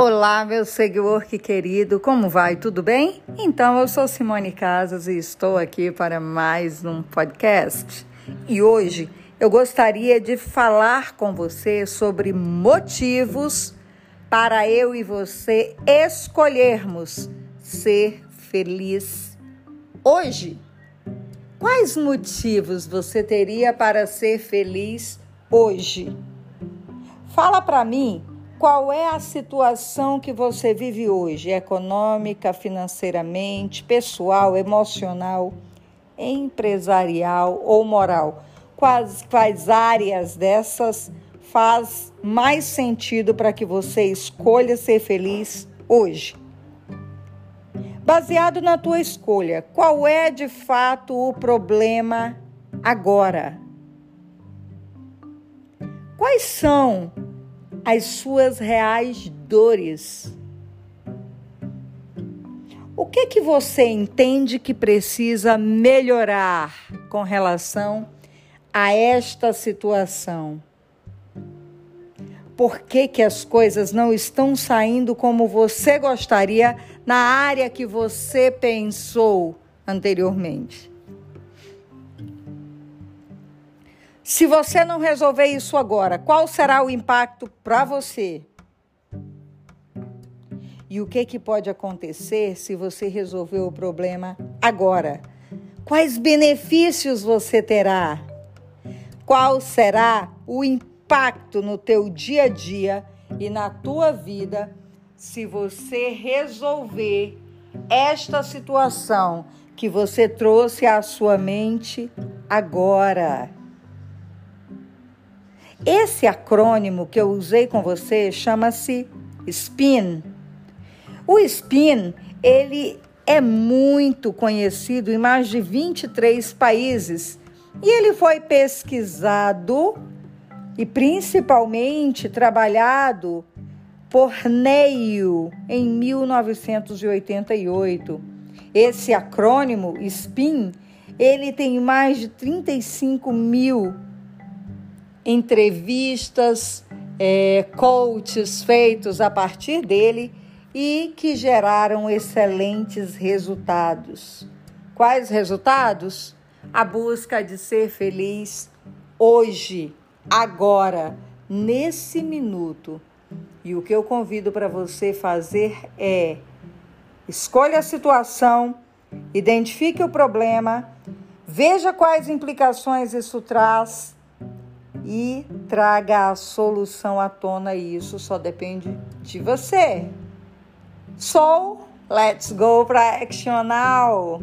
Olá, meu seguidor que querido, como vai? Tudo bem? Então, eu sou Simone Casas e estou aqui para mais um podcast. E hoje eu gostaria de falar com você sobre motivos para eu e você escolhermos ser feliz hoje. Quais motivos você teria para ser feliz hoje? Fala para mim qual é a situação que você vive hoje, econômica, financeiramente, pessoal, emocional, empresarial ou moral? Quais, quais áreas dessas faz mais sentido para que você escolha ser feliz hoje? Baseado na tua escolha, qual é de fato o problema agora? Quais são as suas reais dores. O que que você entende que precisa melhorar com relação a esta situação? Por que, que as coisas não estão saindo como você gostaria na área que você pensou anteriormente? Se você não resolver isso agora, qual será o impacto para você? E o que, que pode acontecer se você resolver o problema agora? Quais benefícios você terá? Qual será o impacto no teu dia a dia e na tua vida se você resolver esta situação que você trouxe à sua mente agora? Esse acrônimo que eu usei com você chama-se SPIN. O SPIN, ele é muito conhecido em mais de 23 países e ele foi pesquisado e principalmente trabalhado por Neil em 1988. Esse acrônimo SPIN, ele tem mais de 35 mil entrevistas, é, coaches feitos a partir dele e que geraram excelentes resultados. Quais resultados? A busca de ser feliz hoje, agora, nesse minuto. E o que eu convido para você fazer é escolha a situação, identifique o problema, veja quais implicações isso traz e traga a solução à tona. E isso só depende de você. So, let's go para Action Now!